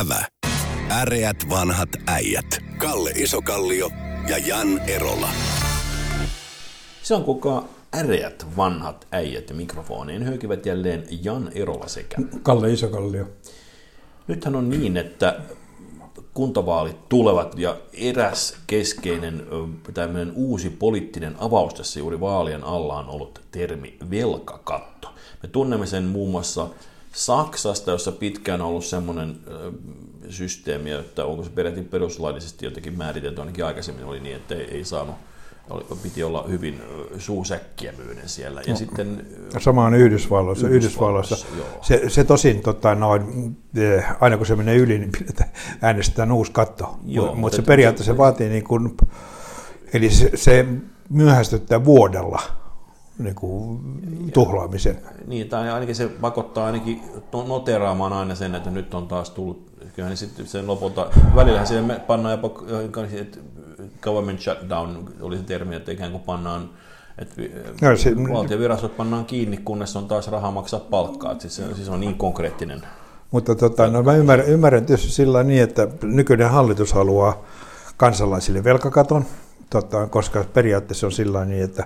Ävä. Äreät vanhat äijät. Kalle Isokallio ja Jan Erola. Se on kuka äreät vanhat äijät mikrofoniin hyökivät jälleen Jan Erola sekä. Kalle Isokallio. Nythän on niin, että kuntavaalit tulevat ja eräs keskeinen tämmöinen uusi poliittinen avaus tässä juuri vaalien alla on ollut termi velkakatto. Me tunnemme sen muun muassa Saksasta, jossa pitkään on ollut semmoinen systeemi, että onko se peräti peruslaillisesti jotenkin määritelty, ainakin aikaisemmin oli niin, että ei, ei saanut oli, piti olla hyvin suusäkkiä myyden siellä. Ja no, sitten, sama on Yhdysvalloissa. Yhdysvalloissa, Yhdysvalloissa se, se, tosin, tota, noin, eh, aina kun se menee yli, niin äänestetään uusi katto. Mutta mut se periaatteessa se vaatii, niin kun, eli se, se myöhästyttää vuodella niin kuin, tuhlaamisen. Niin, tai ainakin se pakottaa ainakin noteraamaan aina sen, että nyt on taas tullut, kyllähän niin sitten sen lopulta, välillähän siihen pannaan jopa, että government shutdown oli se termi, että ikään kuin pannaan että no, se, valtiovirastot pannaan kiinni, kunnes on taas rahaa maksaa palkkaa. Siis se, siis on niin konkreettinen. Mutta tota, no, mä ymmärrän, ymmärrän tietysti sillä niin, että nykyinen hallitus haluaa kansalaisille velkakaton, tota, koska periaatteessa on sillä niin, että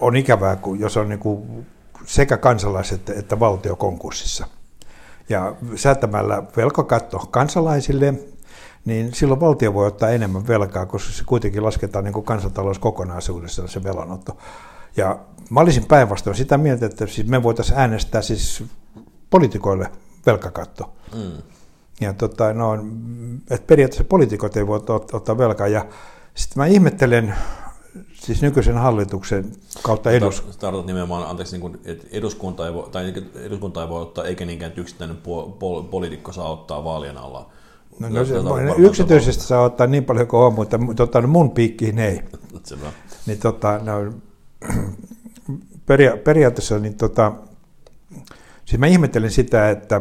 on ikävää, kun jos on niin kuin sekä kansalaiset että valtio konkurssissa. Ja säätämällä velkakatto kansalaisille, niin silloin valtio voi ottaa enemmän velkaa, koska se kuitenkin lasketaan niin kuin kansantalous kokonaisuudessaan se velanotto. Ja mä olisin päinvastoin sitä mieltä, että siis me voitaisiin äänestää siis poliitikoille velkakatto. Mm. Ja tota, no, että periaatteessa poliitikot ei voi ottaa velkaa. Ja sitten mä ihmettelen siis nykyisen hallituksen kautta edus... Tarkoitat nimenomaan, anteeksi, niin kuin, että eduskunta ei voi, tai eduskunta ei voi ottaa, eikä niinkään yksittäinen pol, poliitikko saa ottaa vaalien alla. No, no se, yksityisesti saa ottaa niin paljon kuin on, mutta tota, no mun piikkiin ei. niin, tota, no, peria- periaatteessa niin, tota, siis mä ihmettelen sitä, että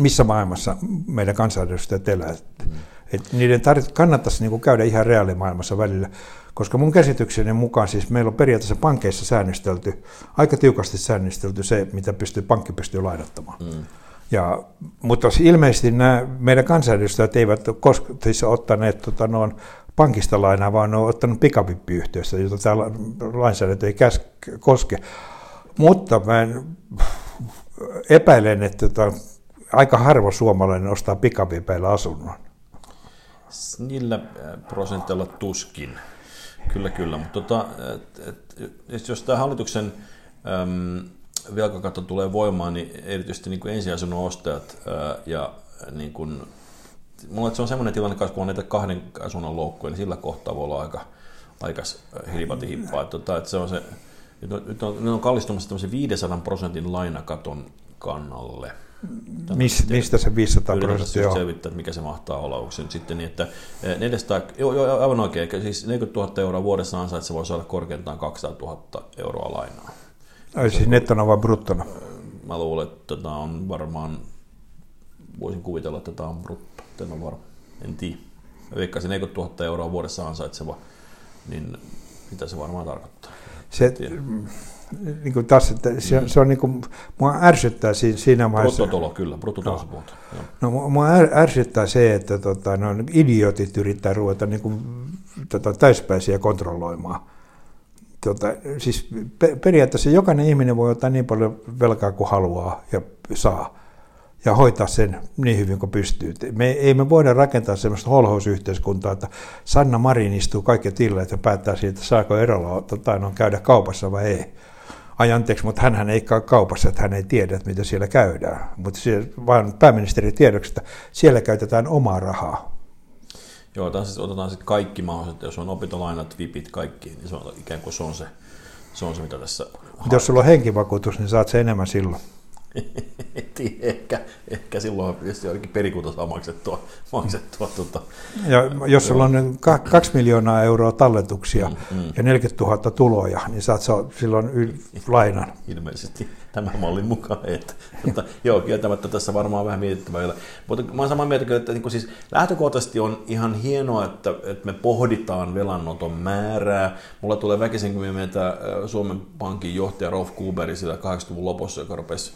missä maailmassa meidän kansanedustajat elää. Mm. Et niiden tar- kannattaisi niin kuin käydä ihan reaalimaailmassa välillä. Koska mun käsitykseni mukaan siis meillä on periaatteessa pankeissa säännöstelty, aika tiukasti säännöstelty se, mitä pystyy, pankki pystyy lainattamaan. Mm. Ja, mutta ilmeisesti nämä meidän kansanedustajat eivät ole koska, siis ottaneet tota, noin pankista lainaa, vaan ne on ottanut pikavippiyhtiöstä, jota tämä lainsäädäntö ei käs, koske. Mutta mä en, epäilen, että tota, aika harvo suomalainen ostaa pikavipeillä asunnon. Niillä prosentilla tuskin. Kyllä, kyllä. Mutta tota, et, et, jos tämä hallituksen äm, velkakatto tulee voimaan, niin erityisesti niin kuin ensiasunnon ostajat ää, ja niin kuin, mulla se on semmoinen tilanne, kun on näitä kahden asunnon loukkuja, niin sillä kohtaa voi olla aika, aika hilipati hippaa. Että, tota, että se on se, nyt on, nyt on kallistumassa 500 prosentin lainakaton kannalle – Mis, mistä se 500 prosenttia on? selvittää, että mikä se mahtaa olla. Onko se nyt sitten niin, että 400, joo, joo, aivan oikein, siis 40 000 euroa vuodessa ansaitsee, voi saada korkeintaan 200 000 euroa lainaa. Ai siis nettona vai bruttona? Mä luulen, että tämä on varmaan, voisin kuvitella, että tämä on brutto. En, ole varma. en tiedä. Mä veikkaisin 40 000 euroa vuodessa ansaitseva, niin mitä se varmaan tarkoittaa? Se, niin kuin taas, että se, mm. se on niin kuin, mua ärsyttää siinä, siinä vaiheessa. Bruttotolo, kyllä, bruttotulossa no. No, mua ärsyttää se, että tota, no, idiotit yrittää ruveta niin kuin, tota, täyspäisiä kontrolloimaan. Tota, siis pe- periaatteessa jokainen ihminen voi ottaa niin paljon velkaa kuin haluaa ja saa ja hoitaa sen niin hyvin kuin pystyy. Me ei me voida rakentaa sellaista holhousyhteiskuntaa, että Sanna Marin istuu kaikki tille, ja päättää siitä, saako erolla tota, no, käydä kaupassa vai ei ai anteeksi, mutta hän ei käy kaupassa, että hän ei tiedä, että mitä siellä käydään. Mutta vaan pääministeri tiedoksi, että siellä käytetään omaa rahaa. Joo, tässä otetaan sitten kaikki mahdolliset, jos on opintolainat, vipit, kaikki, niin se on ikään kuin se on se, se, on se mitä tässä... Mutta jos sulla on henkivakuutus, niin saat se enemmän silloin. ehkä, ehkä silloin tietysti jotenkin perikunta saa maksettua. maksettua tuota. ja jos sulla on kaksi miljoonaa euroa talletuksia mm, mm. ja 40 000 tuloja, niin saat silloin yl- lainan. Ilmeisesti tämän mallin mukaan. Että, mutta, joo, kieltämättä tässä varmaan vähän mietittävä vielä. Mutta mä olen samaa mieltä, että niin siis lähtökohtaisesti on ihan hienoa, että, että me pohditaan velanoton määrää. Mulla tulee väkisin, kun meitä Suomen Pankin johtaja Rolf Kuberi sillä 80-luvun lopussa, joka rupesi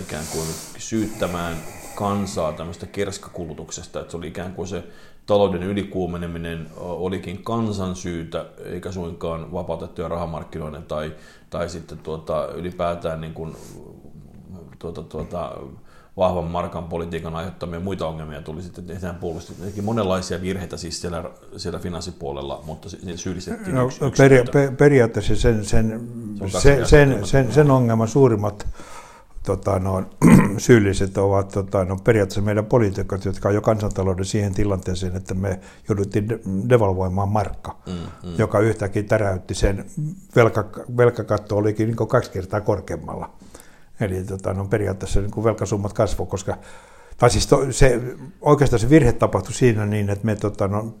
ikään kuin syyttämään kansaa tämmöistä kerskakulutuksesta, että se oli ikään kuin se talouden ylikuumeneminen olikin kansan syytä, eikä suinkaan vapautettuja rahamarkkinoiden tai, tai sitten tuota, ylipäätään niin kuin, tuota, tuota, vahvan markan politiikan aiheuttamia muita ongelmia tuli sitten tehdään puolustettiin monenlaisia virheitä siis siellä, siellä finanssipuolella, mutta syyllistettiin no, yksi, peria- pe- periaatteessa sen, sen, se sen, sen, sen, sen ongelman suurimmat tota, no, syylliset ovat tota, no, periaatteessa meidän poliitikot, jotka on jo kansantalouden siihen tilanteeseen, että me jouduttiin devalvoimaan markka, mm, mm. joka yhtäkkiä täräytti sen, velka, velkakatto olikin niin kaksi kertaa korkeammalla. Eli tota, no, periaatteessa niin velkasummat kasvoi, koska, tai siis to, se, oikeastaan se virhe tapahtui siinä niin, että me tota, no,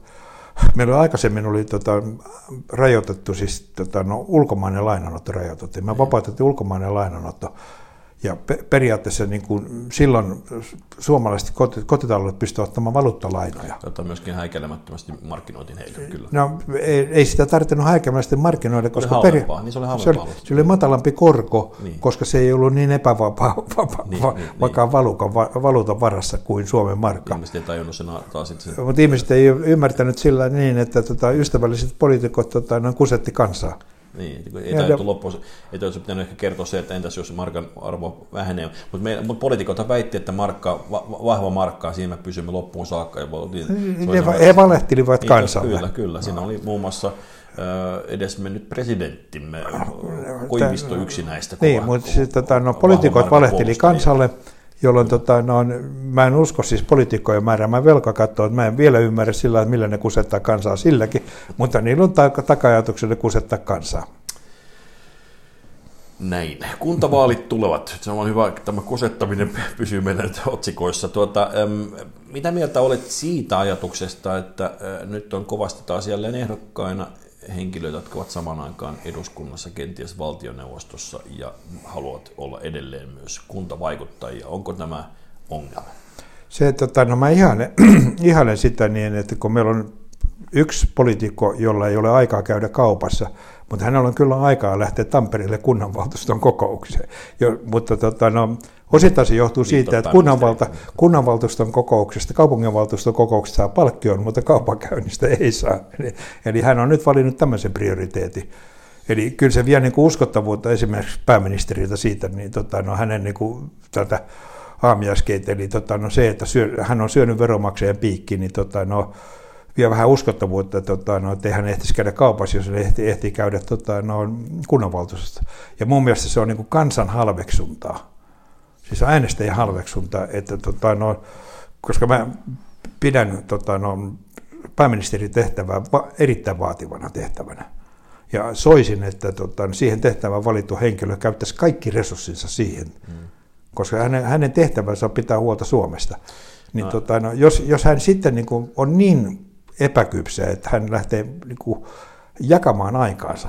Meillä aikaisemmin oli tota, rajoitettu, siis tota, no, ulkomainen lainanotto rajoitettiin. Me vapautettiin ulkomainen lainanotto ja pe- periaatteessa niin kuin silloin suomalaiset kotitaloudet pystyvät ottamaan valuuttalainoja. Jota myöskin häikelemättömästi markkinoitiin heille, kyllä. No ei, ei sitä tarvinnut häikelemättömästi markkinoida, koska peri- niin se, oli se, oli, se oli matalampi korko, niin. koska se ei ollut niin epävapaa vapa, niin, va, niin, niin. Valuukan, valuutan varassa kuin Suomen markka. Ihmiset ei tajunnut sen taas itse. Mutta ihmiset ei ymmärtänyt sillä niin, että tota, ystävälliset poliitikot tota, kusetti kansaa. Niin, ei tajuttu loppuun, ei olisi pitänyt ehkä kertoa se, että entäs jos markan arvo vähenee. Mutta mut poliitikot väitti, että markka, va, vahva markkaa, siinä me pysymme loppuun saakka. Ja niin, ne, he valehtelivat niin, kansalle. Kyllä, kyllä. Siinä oli muun muassa edesmennyt presidenttimme, Koivisto yksi näistä. Niin, mutta siis, tota, no, poliitikot valehteli kansalle, jolloin tota, no, mä en usko siis poliitikkojen määräämään velkakattoa, että mä en vielä ymmärrä sillä, että millä ne kusettaa kansaa silläkin, mutta niillä on taka-ajatuksena kusettaa kansaa. Näin. Kuntavaalit tulevat. Se on hyvä, että tämä kosettaminen pysyy meillä nyt otsikoissa. Tuota, mitä mieltä olet siitä ajatuksesta, että nyt on kovasti taas jälleen ehdokkaina henkilöitä, jotka ovat saman aikaan eduskunnassa, kenties valtioneuvostossa ja haluavat olla edelleen myös kuntavaikuttajia. Onko tämä ongelma? Se, että tota, no mä ihailen, ihailen sitä niin, että kun meillä on yksi poliitikko, jolla ei ole aikaa käydä kaupassa, mutta hänellä on kyllä aikaa lähteä Tampereelle kunnanvaltuuston kokoukseen. Jo, mutta tota, no, osittain se johtuu niin, siitä, että kunnanvalta, kunnanvaltuuston kokouksesta, kaupunginvaltuuston kokouksesta saa palkkion, mutta kaupankäynnistä ei saa. Eli, eli hän on nyt valinnut tämmöisen prioriteetin. Eli kyllä se vie niin kuin uskottavuutta esimerkiksi pääministeriltä siitä, niin tota, no, hänen niin kuin, tätä aamiaiskeitä, eli tota, no, se, että syö, hän on syönyt veromaksajan piikki, niin tota, no, vie vähän uskottavuutta, tota, no, että hän ehtisi käydä kaupassa, jos hän ehtii, ehtii käydä tota, no, kunnanvaltuustosta. Ja mun mielestä se on niin kuin kansan halveksuntaa. Siis äänestäjän halveksuntaa, että tota, no, koska mä pidän tota, no, pääministerin tehtävää va- erittäin vaativana tehtävänä. Ja soisin, että tota, no, siihen tehtävään valittu henkilö käyttäisi kaikki resurssinsa siihen, hmm. koska hänen, hänen tehtävänsä on pitää huolta Suomesta. Niin, no. tota, no, jos, jos hän sitten niin kuin, on niin epäkypsä, että hän lähtee niin kuin, jakamaan aikaansa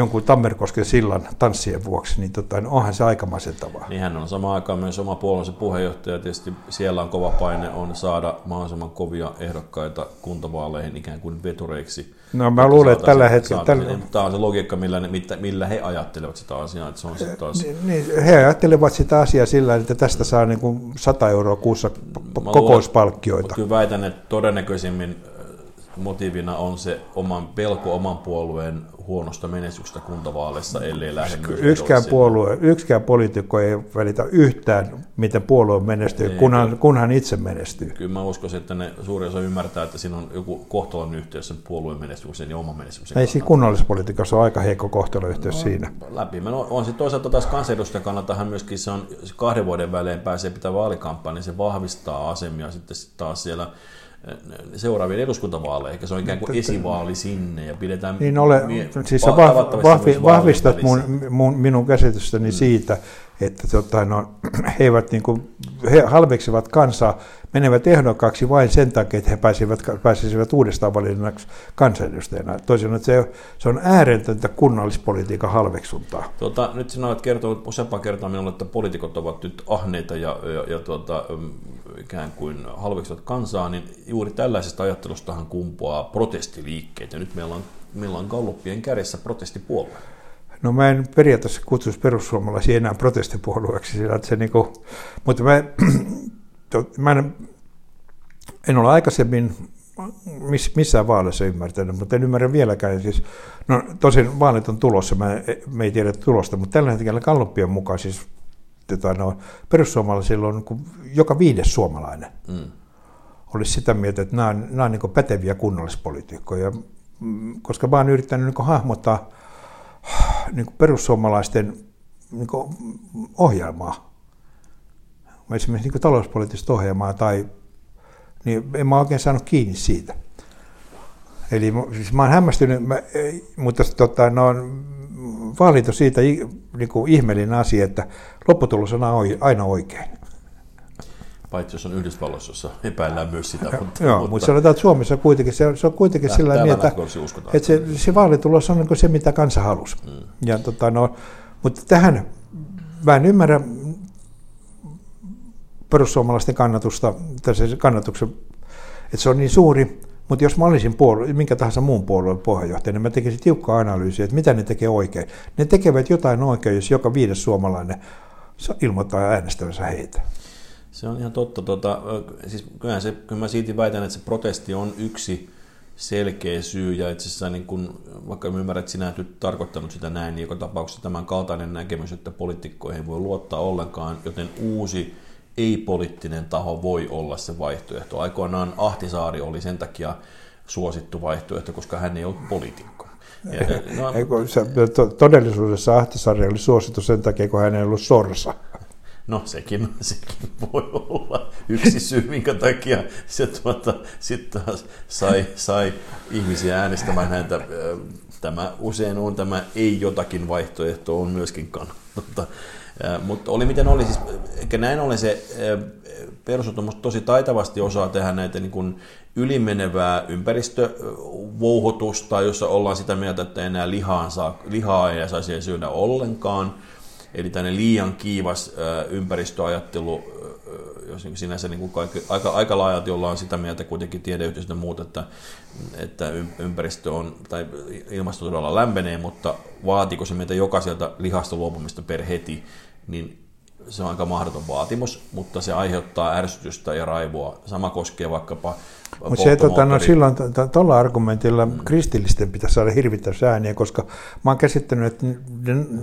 jonkun Tammerkosken sillan tanssien vuoksi, niin tota, no onhan se aika masentavaa. Niin hän on sama aikaan myös oma puolueensa puheenjohtaja. Tietysti siellä on kova paine on saada mahdollisimman kovia ehdokkaita kuntavaaleihin ikään kuin vetureiksi. No mä luulen, että tällä hetkellä... Tällä... Tämä on se logiikka, millä, millä he ajattelevat sitä asiaa. Että se on sitten taas... niin, niin he ajattelevat sitä asiaa sillä, että tästä saa niin kuin 100 euroa kuussa kokouspalkkioita. Luulen, kyllä väitän, että todennäköisimmin motiivina on se oman pelko oman puolueen huonosta menestyksestä kuntavaaleissa, ellei lähde yksikään, puolue, yksikään poliitikko ei välitä yhtään, miten puolue menestyy, ei, kunhan, kyllä, kunhan itse menestyy. Kyllä mä uskoisin, että ne suuri osa ymmärtää, että siinä on joku kohtalon yhteys sen puolueen menestyksen ja oman menestyksen Ei siinä kunnallispolitiikassa ole aika heikko kohtalon-yhteys no, siinä. Läpi. No, on sitten toisaalta taas kansanedustajan kannaltahan myöskin se on kahden vuoden välein pääsee pitää vaalikampanja, niin se vahvistaa asemia sitten taas siellä seuraaviin eduskuntavaaleihin, se on ikään kuin esivaali sinne ja pidetään... Niin ole, mie- siis vahvi, vahvistat mun, mun, minun käsitystäni hmm. siitä, että tota, no, he, eivät, niin kuin, he halveksivat kansaa, menevät ehdokkaaksi vain sen takia, että he pääsivät, pääsisivät uudestaan valinnaksi kansanedustajana. Toisin että se, se on ääretöntä kunnallispolitiikan halveksuntaa. Tota, nyt sinä olet kertonut useampaan kertaan minulle, että poliitikot ovat nyt ahneita ja, ja, ja tuota, ikään kuin halveksuvat kansaa, niin juuri tällaisesta ajattelustahan kumpuaa protestiliikkeet. Ja nyt meillä on, meillä on Gallupien kädessä protestipuolue. No mä en periaatteessa kutsuisi perussuomalaisia enää protestipuolueeksi, sillä että se niinku, mutta mä, mä en, en ole aikaisemmin miss, missään vaaleissa ymmärtänyt, mutta en ymmärrä vieläkään. Siis, no tosin vaalit on tulossa, mä, me ei tiedä tulosta, mutta tällä hetkellä Kalluppien mukaan siis tota, no, perussuomalaisilla on niin joka viides suomalainen. Mm. Olisi sitä mieltä, että nämä on, nämä on niin päteviä kunnallispolitiikkoja, mm, koska mä oon yrittänyt niin hahmottaa niin perussuomalaisten niin ohjelmaa, esimerkiksi niin talouspoliittista ohjelmaa tai niin en mä oikein saanut kiinni siitä. Eli siis mä oon hämmästynyt, mä, mutta tota, no, vaalit on siitä niin kuin ihmeellinen asia, että lopputulos on aina oikein. Paitsi jos on Yhdysvalloissa, jossa epäillään myös sitä. Mutta, Joo, mutta, mutta sanotaan, että Suomessa kuitenkin, se, se on kuitenkin sillä tavalla, että, että se, se vaalitulos on niin se, mitä kansa halusi. Mm. Ja, tota, no, mutta tähän mä en ymmärrä perussuomalaisten kannatusta, tai se kannatuksen, että se on niin suuri, mutta jos mä olisin puolue, minkä tahansa muun puolueen puheenjohtaja, niin mä tekisin tiukkaa analyysiä, että mitä ne tekee oikein. Ne tekevät jotain oikein, jos joka viides suomalainen ilmoittaa äänestävänsä heitä. Se on ihan totta. Tota, siis kyllähän se, kyllä mä siitä väitän, että se protesti on yksi selkeä syy, ja itse asiassa niin kun, vaikka ymmärrän, että sinä et nyt tarkoittanut sitä näin, niin joka tapauksessa tämän kaltainen näkemys, että poliitikkoihin voi luottaa ollenkaan, joten uusi ei-poliittinen taho voi olla se vaihtoehto. Aikoinaan Ahtisaari oli sen takia suosittu vaihtoehto, koska hän ei ollut poliitikko. No, todellisuudessa Ahtisaari oli suosittu sen takia, kun hän ei ollut sorsa. No sekin, sekin voi olla yksi syy, minkä takia se tuota, sitten taas sai, sai ihmisiä äänestämään häntä. Tämä usein on tämä ei jotakin vaihtoehto on myöskin kannattaa. Mutta oli miten oli, siis, eikä näin ole se perussuomus tosi taitavasti osaa tehdä näitä niin kuin ylimenevää ympäristövouhotusta, jossa ollaan sitä mieltä, että enää lihaa, saa, lihaa ei saisi syödä ollenkaan. Eli tänne liian kiivas ympäristöajattelu, jos niin sinänsä niin kuin kaikki, aika, aika laajalti ollaan sitä mieltä kuitenkin tiedeyhteisöstä muut, että, että ympäristö on, tai ilmasto todella lämpenee, mutta vaatiko se meitä jokaiselta lihasta luopumista per heti, niin se on aika mahdoton vaatimus, mutta se aiheuttaa ärsytystä ja raivoa. Sama koskee vaikkapa mutta se, tota, no silloin tuolla argumentilla mm. kristillisten pitäisi saada hirvittävästi ääniä, koska mä oon käsittänyt, että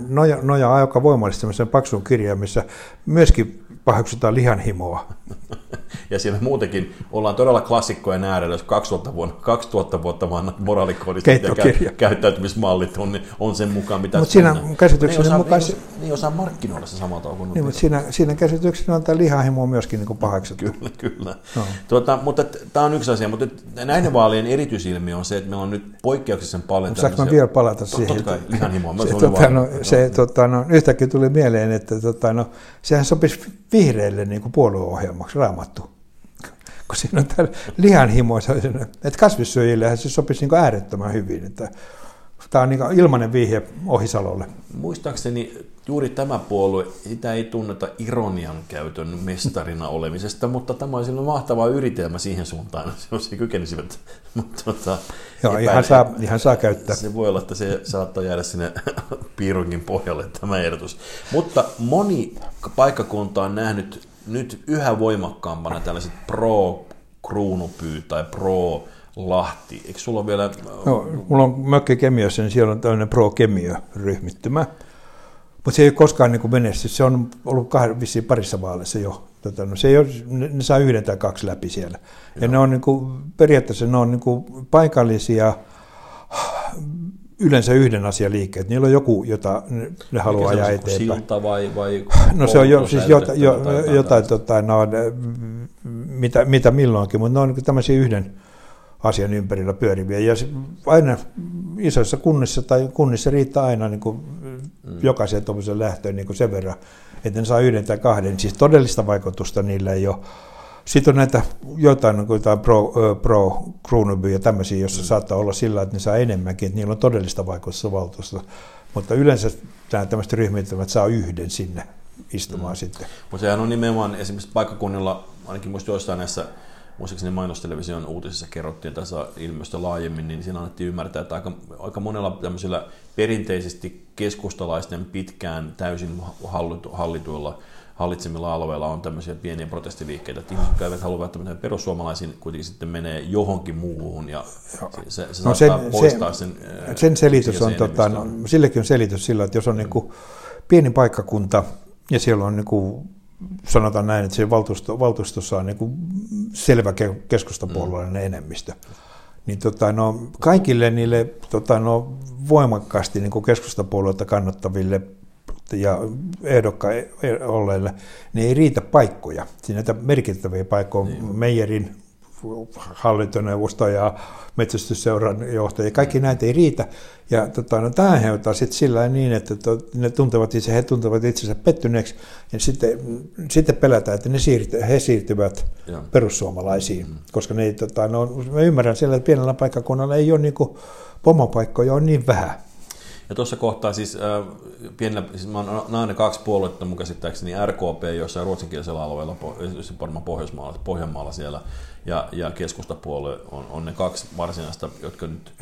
noja, noja aika voimallisesti paksun kirjaan, missä myöskin paheksutaan lihanhimoa. ja siellä muutenkin ollaan todella klassikkojen äärellä, jos 2000 vuotta, 2000 vuotta vanhat moraalikoodistot ja kä- käyttäytymismallit on, on sen mukaan, mitä mutta siinä käsityksessä ne mukaan... Niin osaa, niin osaa markkinoida se samalla tavalla kuin... Niin, mutta siinä, siinä käsityksessä on tämä lihanhimo myöskin niin paheksuttu. Kyllä, kyllä. No. Tuota, mutta tämä on yksi asia, mutta näiden vaalien erityisilmiö on se, että meillä on nyt poikkeuksellisen paljon... Saanko mä vielä palata siihen? Totta kai, lihanhimoa. Se, tota, no, se, tota, no, yhtäkkiä tuli mieleen, että tota, no, sehän sopisi vihreille niin kuin puolueohjelmaksi raamattu. Kun siinä on tämä lihanhimo, että kasvissyöjille se sopisi niin äärettömän hyvin. Että tämä on niin ilmainen vihje Ohisalolle. Muistaakseni juuri tämä puolue, sitä ei tunneta ironian käytön mestarina olemisesta, mutta tämä on silloin mahtava yritelmä siihen suuntaan, jos he kykenisivät. mutta, tota, Joo, ihan saa, ihan saa käyttää. Se voi olla, että se saattaa jäädä sinne piirungin pohjalle tämä ehdotus. Mutta moni paikkakunta on nähnyt nyt yhä voimakkaampana tällaiset pro-kruunupyy tai pro Lahti. Eikö sulla vielä... No, mulla on mökki Kemiössä, niin siellä on tämmöinen pro-kemiö-ryhmittymä. Mutta se ei ole koskaan niin menestynyt. Se on ollut kahden, vissiin parissa vaaleissa jo. Tota, no, se ei ole, ne saa yhden tai kaksi läpi siellä. Joo. Ja ne on niin kuin, periaatteessa ne on niin kuin paikallisia yleensä yhden asian liikkeet. Niillä on joku, jota ne haluaa ajaa eteenpäin. Silta vai, vai no se on jo, siis jota, jo, jotain, tota, no, mitä, mitä milloinkin, mutta ne on niin tämmöisiä yhden asian ympärillä pyöriviä. Ja aina isoissa kunnissa tai kunnissa riittää aina niin kuin mm. jokaisen tuommoisen lähtöön niin kuin sen verran, että ne saa yhden tai kahden. Siis todellista vaikutusta niillä ei ole. Sitten on näitä jotain, niin kuin pro, pro Kronoby ja tämmöisiä, joissa mm. saattaa olla sillä, että ne saa enemmänkin, että niillä on todellista vaikutusta valtuusta. Mutta yleensä nämä tämmöiset ryhmittymät saa yhden sinne istumaan mm. sitten. Mutta sehän on nimenomaan esimerkiksi paikkakunnilla, ainakin muista joissain näissä muistaakseni mainostelevision uutisissa kerrottiin tässä ilmiöstä laajemmin, niin siinä annettiin ymmärtää, että aika, aika monella tämmöisillä perinteisesti keskustalaisten pitkään täysin hallituilla hallitsemilla alueilla on tämmöisiä pieniä protestiliikkeitä, että ihmiset, jotka eivät halua välttämättä perussuomalaisiin, kuitenkin sitten menee johonkin muuhun ja se, se no sen, poistaa sen Sen selitys on, tota, no, sillekin on selitys sillä, että jos on niin kuin pieni paikkakunta ja siellä on niin kuin, sanotaan näin, että siellä valtuusto, valtuustossa on niin kuin selvä keskustapuolueellinen mm. enemmistö, niin tota, no, kaikille niille tota, no, voimakkaasti niin keskustapuolueita kannattaville ja ehdokka olleille, niin ei riitä paikkoja. Siinä näitä merkittäviä paikkoja, niin. Meijerin hallintoneuvosto ja metsästysseuran johtaja, kaikki näitä ei riitä. Ja tota, no, tämä aiheuttaa sitten sillä niin, että to, ne tuntevat itse, he tuntevat itsensä pettyneeksi, ja sitten, sitten pelätään, että ne siirty, he siirtyvät ja. perussuomalaisiin, mm. koska ne, tota, no, mä ymmärrän siellä, että pienellä paikkakunnalla ei ole niin kuin, pomopaikkoja on niin vähän. Ja tuossa kohtaa siis äh, pienellä, siis mä oon kaksi puoluetta mun käsittääkseni RKP jossain ruotsinkielisellä alueella, varmaan Pohjoismaalla, Pohjanmaalla siellä, ja, ja keskustapuolue on, on ne kaksi varsinaista, jotka nyt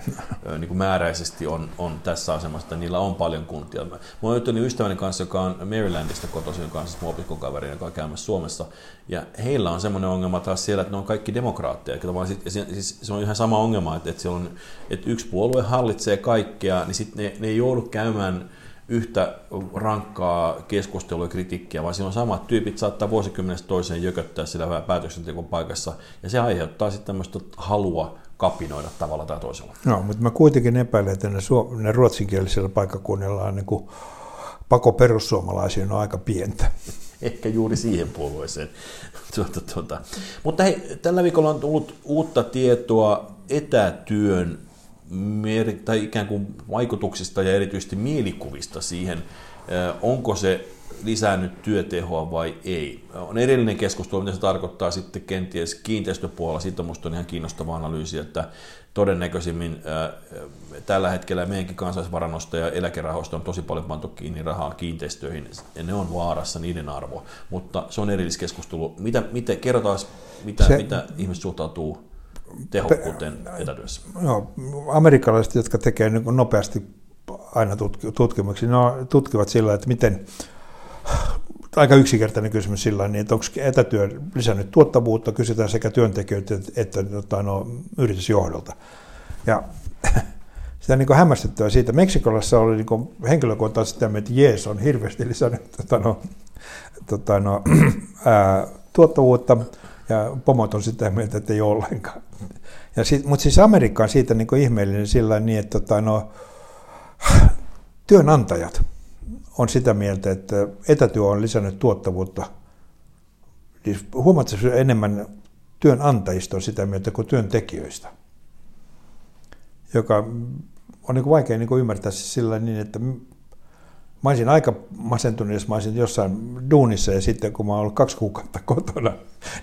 niin kuin määräisesti on, on tässä asemassa, että niillä on paljon kuntia. Mä oon juttelin ystäväni kanssa, joka on Marylandista kotoisin, joka on siis mun opiskokaveri, joka on käymässä Suomessa, ja heillä on semmoinen ongelma taas siellä, että ne on kaikki demokraatteja. Ja siis se on ihan sama ongelma, että, että, on, että yksi puolue hallitsee kaikkea, niin sitten ne, ne ei joudu käymään yhtä rankkaa keskustelua ja kritiikkiä, vaan siinä on samat tyypit saattaa vuosikymmenestä toiseen jököttää sillä päätöksentekon paikassa, ja se aiheuttaa sitten tämmöistä halua kapinoida tavalla tai toisella. No, mutta mä kuitenkin epäilen, että ne, suom- ne ruotsinkielisellä paikkakunnilla on niin kuin pako perussuomalaisiin on aika pientä. Ehkä juuri siihen puolueeseen. tuota, tuota. Mutta hei, tällä viikolla on tullut uutta tietoa etätyön tai ikään kuin vaikutuksista ja erityisesti mielikuvista siihen, onko se lisännyt työtehoa vai ei. On erillinen keskustelu, mitä se tarkoittaa sitten kenties kiinteistöpuolella. Siitä on minusta ihan kiinnostava analyysi, että todennäköisimmin tällä hetkellä meidänkin kansallisvarannosta ja eläkerahoista on tosi paljon pantu kiinni rahaa kiinteistöihin, ja ne on vaarassa niiden arvo. Mutta se on erilliskeskustelu. Mitä, mitä, kerrotaan, mitä, se, mitä ihmiset suhtautuu tehokkuuteen etätyössä? No, amerikkalaiset, jotka tekevät niin nopeasti aina tutkimuksia, ne tutkivat sillä, että miten aika yksinkertainen kysymys sillä niin, että onko etätyö lisännyt tuottavuutta, kysytään sekä työntekijöitä että, että tota, no, yritysjohdolta. Ja sitä niin hämmästyttävää siitä. Meksikolassa oli niin henkilökunta sitä että jees on hirveästi lisännyt tota, no, tota, no, ää, tuottavuutta, ja pomot on sitä mieltä, että ei ollenkaan. Ja sit, mutta siis Amerikka on siitä niin ihmeellinen sillä niin, että tota, no, työnantajat on sitä mieltä, että etätyö on lisännyt tuottavuutta. Siis huomattavasti enemmän työnantajista on sitä mieltä kuin työntekijöistä, joka on niin vaikea niin ymmärtää sillä niin, että Mä olisin aika masentunut, jos mä olisin jossain duunissa ja sitten kun mä oon ollut kaksi kuukautta kotona,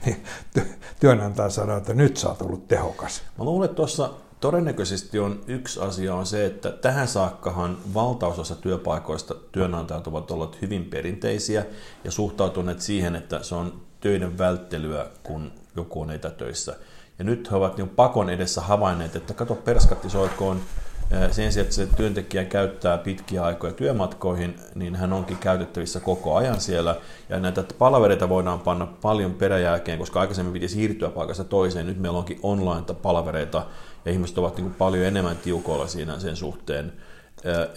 niin työnantaja sanoo, että nyt sä oot ollut tehokas. Mä luulen, että tuossa todennäköisesti on yksi asia on se, että tähän saakkahan valtaosassa työpaikoista työnantajat ovat olleet hyvin perinteisiä ja suhtautuneet siihen, että se on töiden välttelyä, kun joku on etätöissä. Ja nyt he ovat niin pakon edessä havainneet, että kato perskatti soikoon, sen sijaan, että se työntekijä käyttää pitkiä aikoja työmatkoihin, niin hän onkin käytettävissä koko ajan siellä. Ja näitä palavereita voidaan panna paljon peräjälkeen, koska aikaisemmin piti siirtyä paikasta toiseen. Nyt meillä onkin online-palavereita ja ihmiset ovat niin paljon enemmän tiukoilla siinä sen suhteen.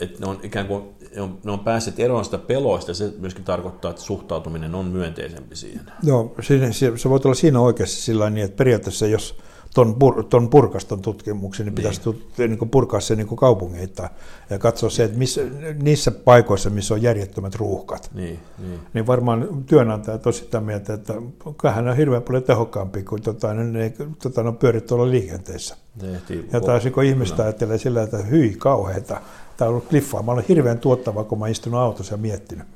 Että ne on ikään kuin ne on, ne on päässeet eroon sitä peloista ja se myöskin tarkoittaa, että suhtautuminen on myönteisempi siihen. Joo, se, se voi olla siinä oikeasti sillä niin, että periaatteessa jos ton, pur, ton purkaston tutkimuksen, niin, niin. pitäisi tut, niin kuin purkaa se niin kuin kaupungeita ja katsoa se, että missä, niissä paikoissa, missä on järjettömät ruuhkat, niin, niin. niin varmaan työnantajat on sitä mieltä, että kyllähän on hirveän paljon tehokkaampi kuin tota, ne, tota, ne pyörit tuolla liikenteessä. Tehtiin. Ja taas kun ihmistä ajattelee sillä, että hyi kauheita, tämä on ollut kliffaa. Mä olen hirveän tuottava, kun mä istunut autossa ja miettinyt.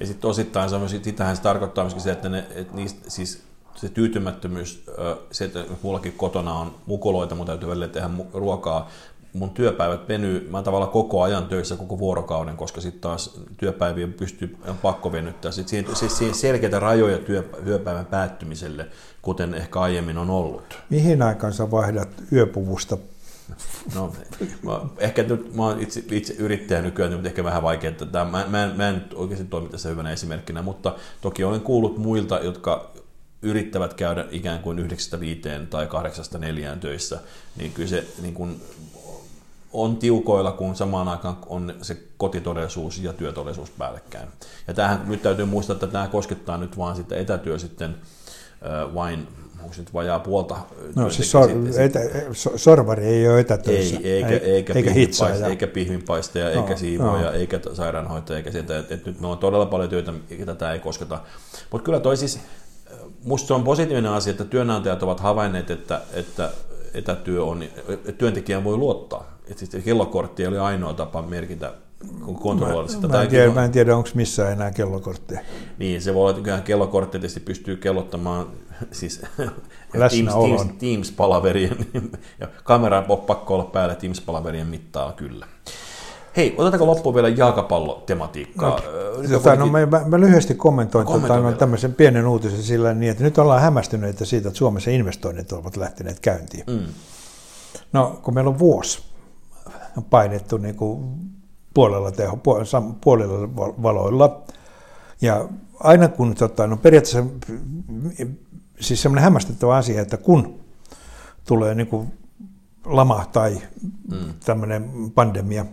Ja sitten osittain se, on, sitähän se tarkoittaa myöskin se, että, ne, että niistä, siis se tyytymättömyys, se, että mullakin kotona on mukuloita, mutta täytyy välillä tehdä ruokaa, mun työpäivät venyy, mä tavallaan koko ajan töissä koko vuorokauden, koska sitten taas työpäiviä pystyy, on pakko venyttää. Sitten siihen, siis siihen selkeitä rajoja työ, työpäivän päättymiselle, kuten ehkä aiemmin on ollut. Mihin aikaan sä vaihdat yöpuvusta No, mä, ehkä nyt, mä oon itse, itse yrittäjä nykyään, mutta ehkä vähän vaikea. Että mä, mä, en, mä en oikeasti toimi tässä hyvänä esimerkkinä, mutta toki olen kuullut muilta, jotka yrittävät käydä ikään kuin 9-5 tai 8-4 töissä, niin kyllä se niin kuin, on tiukoilla, kun samaan aikaan on se kotitodellisuus ja työtodellisuus päällekkäin. Ja tämähän nyt täytyy muistaa, että tämä koskettaa nyt vain sitä etätyö sitten vain onko nyt vajaa puolta. No siis sor, etä, sorvari ei ole etätöissä. Ei, eikä, eikä, eikä, eikä pihvinpaistaja, eikä, pihvinpaistaja, no, eikä siivoja, no. eikä sairaanhoitaja, eikä sieltä. Et, et nyt me on todella paljon työtä, tätä ei kosketa. Mutta kyllä toi siis, musta se on positiivinen asia, että työnantajat ovat havainneet, että, että etätyö on, että työntekijän voi luottaa. Että siis kellokortti oli ainoa tapa merkitä kontrolloida sitä. Mä, en tiedä, mä en tiedä, onko missään enää kellokortteja. Niin, se voi olla, että kellokortti tietysti pystyy kellottamaan siis Teams, Teams, Teams-palaverien, ja kamera on pakko olla päällä Teams-palaverien mittaa kyllä. Hei, otetaanko loppuun vielä jalkapallotematiikkaa? No, tota, no, mä, mä, lyhyesti kommentoin tota, no, tämmöisen pienen uutisen sillä niin, että nyt ollaan hämmästyneitä siitä, että Suomessa investoinnit ovat lähteneet käyntiin. Mm. No, kun meillä on vuosi painettu niin kuin puolella, teho, puolella valoilla, ja aina kun, tota, no periaatteessa siis semmoinen hämmästyttävä asia, että kun tulee niin kuin lama tai mm. tämmöinen pandemia,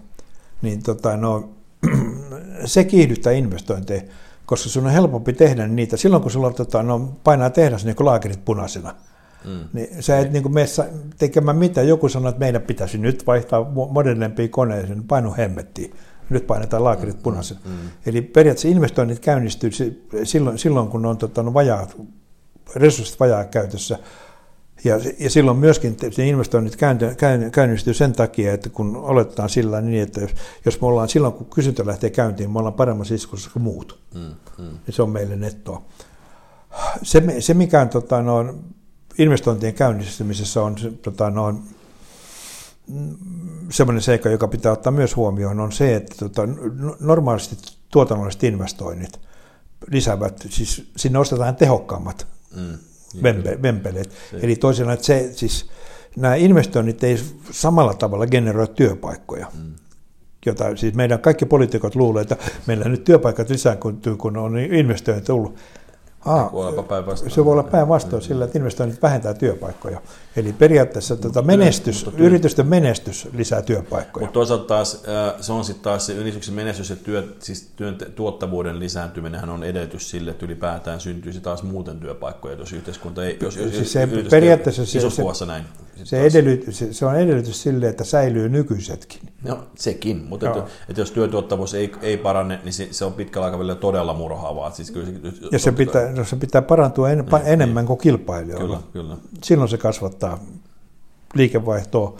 niin tota, no, se kiihdyttää investointeja, koska sun on helpompi tehdä niitä. Silloin kun sulla tota, no, painaa tehdas niin laakerit punaisena, mm. niin sä et niin kuin mene tekemään mitään. Joku sanoo, että meidän pitäisi nyt vaihtaa modernempiin koneeseen, painu hemmettiin. Nyt painetaan laakerit mm, punaisena. Mm, mm. Eli periaatteessa investoinnit käynnistyy silloin, silloin kun on tota, no, vajaat resurssit vajaa käytössä. Ja, ja silloin myöskin se investoinnit käynnistyy sen takia, että kun oletetaan sillä niin, että jos, jos me ollaan silloin, kun kysyntä lähtee käyntiin, me ollaan paremmassa iskussa kuin muut. Mm, mm. Ja se on meille nettoa. Se, se mikä on tota, no, investointien käynnistymisessä on tota, no, semmoinen seikka, joka pitää ottaa myös huomioon, on se, että tota, normaalisti tuotannolliset investoinnit lisäävät, siis sinne ostetaan tehokkaammat mm, vempe, vempeleet. Se. Eli toisin että se, siis, nämä investoinnit ei samalla tavalla generoi työpaikkoja. Mm. Jota, siis meidän kaikki poliitikot luulee, että meillä nyt työpaikat lisääntyy, kun on investoinnit tullut. Aa, se voi olla päinvastoin sillä, että investoinnit vähentää työpaikkoja. Eli periaatteessa tuota menestys, työ, yritysten menestys lisää työpaikkoja. Mutta toisaalta taas se on sitten taas se yrityksen menestys ja työ, siis työn tuottavuuden lisääntyminen on edellytys sille, että ylipäätään syntyisi taas muuten työpaikkoja, jos yhteiskunta ei, jos, jos siis se, periaatteessa se, se, näin. Se, edellyt, se, se on edellytys sille, että säilyy nykyisetkin. No sekin, mutta että, että jos työtuottavuus ei, ei parane, niin se, se on pitkällä aikavälillä todella murhaavaa. Siis kyllä, ja se pitää, no, se pitää parantua en, niin, enemmän niin. kuin kilpailijoilla. Kyllä, kyllä. Silloin se kasvattaa liikevaihtoa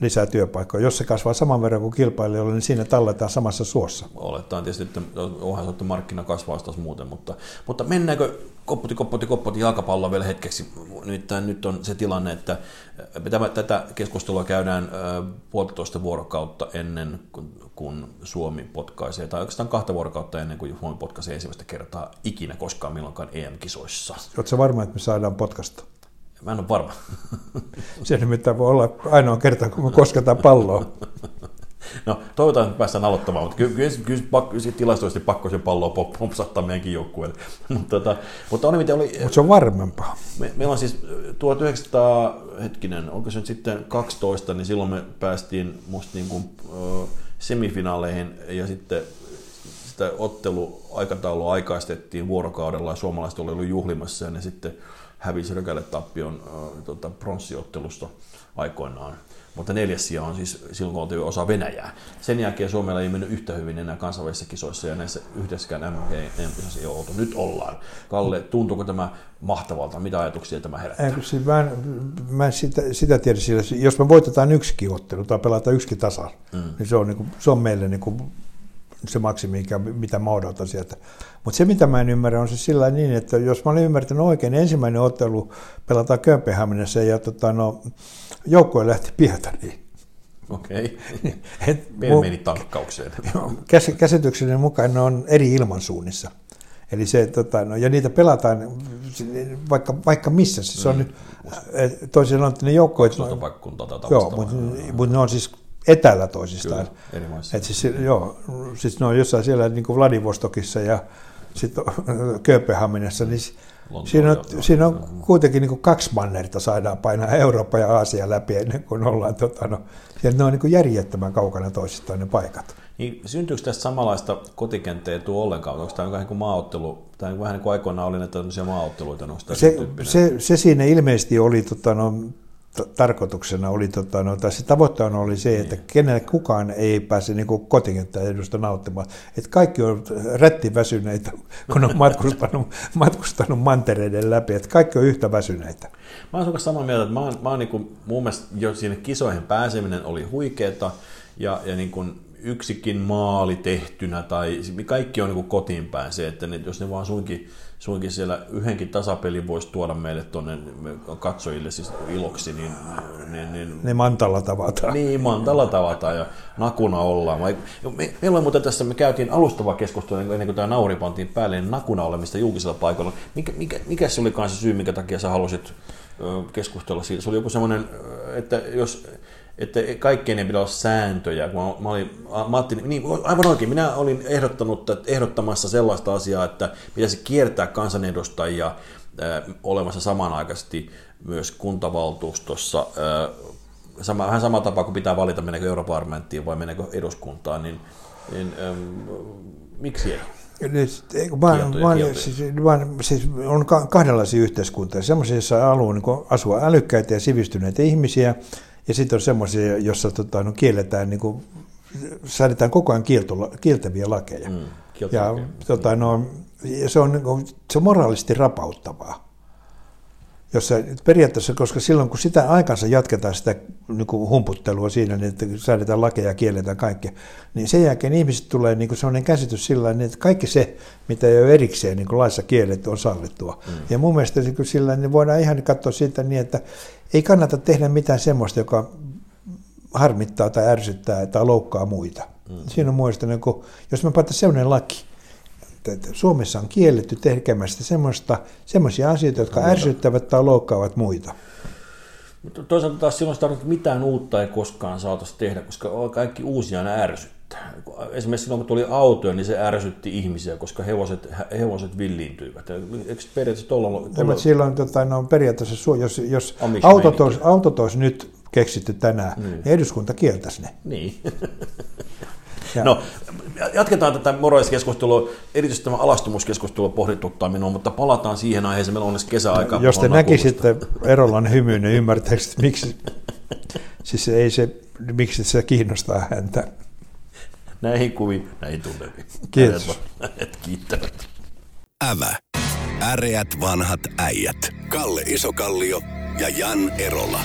lisää työpaikkoja. Jos se kasvaa saman verran kuin kilpailijoilla, niin siinä talletaan samassa suossa. Oletaan tietysti, että onhan se markkina kasvaa taas muuten, mutta, mutta mennäänkö koppoti, koppoti, koppoti jalkapalloa vielä hetkeksi? Nyt, nyt on se tilanne, että tämä, tätä keskustelua käydään puolitoista vuorokautta ennen kuin, kun Suomi potkaisee, tai oikeastaan kahta vuorokautta ennen kuin Suomi potkaisee ensimmäistä kertaa ikinä koskaan milloinkaan EM-kisoissa. Oletko varma, että me saadaan podcasta? Mä en ole varma. Se nimittäin voi olla ainoa kerta, kun me kosketaan palloa. No, toivotaan, että päästään aloittamaan, mutta kyllä, kyllä, kyllä, pakko, tilastoisesti pakko se palloa pompsattaa meidänkin joukkueelle. mutta, tota, mutta oli miten oli... Mutta se on varmempaa. Me, meillä on siis 1900, hetkinen, onko se nyt sitten 12, niin silloin me päästiin musta niin kuin, semifinaaleihin ja sitten sitä otteluaikataulua aikaistettiin vuorokaudella ja suomalaiset oli ollut juhlimassa ja ne sitten hävisi Rökälle tappion äh, tota, pronssiottelusta aikoinaan. Mutta neljäs sija on siis silloin, kun oltiin osa Venäjää. Sen jälkeen Suomella ei mennyt yhtä hyvin enää kansainvälisissä kisoissa ja näissä yhdessäkään MM-kisoissa ei oltu. Nyt ollaan. Kalle, tuntuuko tämä mahtavalta? Mitä ajatuksia tämä herättää? Ei, siis mä en, mä en sitä, sitä tiedä. Sillä, jos me voitetaan yksikin ottelu tai pelataan yksikin tasa, mm. niin se on, niin kuin, se on meille niin kuin se maksimi, mitä mä odotan sieltä. Mutta se, mitä mä en ymmärrä, on se sillä niin, että jos mä olen ymmärtänyt oikein, niin ensimmäinen ottelu pelataan Kööpenhaminassa ja tota, no, joukkue lähti Pietariin. Okei. Okay. meni tankkaukseen. Käsitykseni mukaan ne on eri ilmansuunnissa. Eli se, tota, no, ja niitä pelataan vaikka, vaikka missä. Siis mm. on, toisin sanoen, että ne joukkoit... Joo, mutta, mutta ne on siis etäällä toisistaan. Kyllä, Et siis, joo, siis ne on jossain siellä niin kuin Vladivostokissa ja sitten Kööpenhaminassa, niin siinä on, siinä on kuitenkin niin kuin kaksi mannerta saadaan painaa Eurooppa ja Aasia läpi ennen kuin ollaan, tota, no, ja ne on niin kuin järjettömän kaukana toisistaan ne paikat. Niin syntyykö tästä samanlaista kotikenttää tuo ollenkaan? Onko tämä vähän niin kuin maaottelu, tai vähän niin kuin aikoinaan oli näitä maaotteluita? Se, se, se, siinä ilmeisesti oli tota, no, tarkoituksena oli, tota, no, tai se tavoitteena oli se, että niin. kenelle kukaan ei pääse niin kotikenttään edusta nauttimaan. Että kaikki on rättiväsyneitä, kun on matkustanut, matkustanut mantereiden läpi, että kaikki on yhtä väsyneitä. Mä olen samaa mieltä, että mä oon, mä oon niin kuin, mun mielestä jo sinne kisoihin pääseminen oli huikeeta, ja, ja niin kuin, yksikin maali tehtynä tai kaikki on niin kuin kotiin päin se, että ne, jos ne vaan suinkin, suinkin siellä yhdenkin tasapelin voisi tuoda meille tuonne katsojille siis iloksi, niin, niin, niin ne mantalla tavataan. Niin, mantalla tavataan ja nakuna ollaan. Me, me, meillä on muuten tässä, me käytiin alustava keskustelu ennen kuin tämä nauri pantiin päälle, niin nakuna olemista julkisella paikalla. Mikä, mikä, mikä se oli se syy, minkä takia sä halusit keskustella siitä? Se oli joku semmoinen, että jos että kaikkien ei pidä olla sääntöjä. Kun mä, mä, olin, mä ajattelin, niin, aivan oikein, minä olin ehdottanut, että ehdottamassa sellaista asiaa, että pitäisi kiertää kansanedustajia äh, olemassa samanaikaisesti myös kuntavaltuustossa. Äh, sama, vähän sama tapa kuin pitää valita, meneekö Europarlamenttiin vai meneekö eduskuntaan, niin, niin ähm, miksi ei? Nyt, vaan, vaan, siis, vaan, siis on kahdenlaisia yhteiskuntia. Sellaisia, joissa haluaa niin asua älykkäitä ja sivistyneitä ihmisiä, ja sitten on semmoisia, joissa tota, no, kielletään, niin kuin, säädetään koko ajan kielto, kieltäviä lakeja. Mm, ja tota, no, se, on, niinku, se on moraalisesti rapauttavaa. Jossa periaatteessa, koska silloin kun sitä aikansa jatketaan sitä niin kuin humputtelua siinä, niin että säädetään lakeja ja kielletään kaikki, niin sen jälkeen ihmiset tulee niin kuin sellainen käsitys sillä että kaikki se, mitä ei ole erikseen niin kuin laissa kielletty, on sallittua. Mm. Ja mun mielestä niin sillä niin voidaan ihan katsoa siitä niin, että ei kannata tehdä mitään semmoista, joka harmittaa tai ärsyttää tai loukkaa muita. Mm. Siinä on muista, niin kun, jos me pannaan sellainen laki, että Suomessa on kielletty tekemästä semmoista, semmoisia asioita, jotka ärsyttävät tai loukkaavat muita. Mutta toisaalta taas silloin sitä mitään uutta ei koskaan saataisi tehdä, koska kaikki uusia aina ärsyttää. Esimerkiksi silloin, kun tuli autoja, niin se ärsytti ihmisiä, koska hevoset, hevoset villiintyivät. Eikö periaatteessa tuolla... tuolla... silloin tota, no, periaatteessa, jos, jos autot, olisi, autot olisi nyt keksitty tänään, niin, niin eduskunta kieltäisi ne. Niin. Ja. No, jatketaan tätä moraliskeskustelua, erityisesti tämä alastumuskeskustelu pohdituttaa minua, mutta palataan siihen aiheeseen, meillä on onneksi kesäaika. Jos te näkisitte Erolan hymyyn, niin ymmärtäisitte, että miksi, siis ei se, miksi se kiinnostaa häntä. Näihin kuviin, näihin tunnelmiin. Kiitos. Kiittävät. Ävä. Äreät vanhat äijät. Kalle Isokallio ja Jan Erola.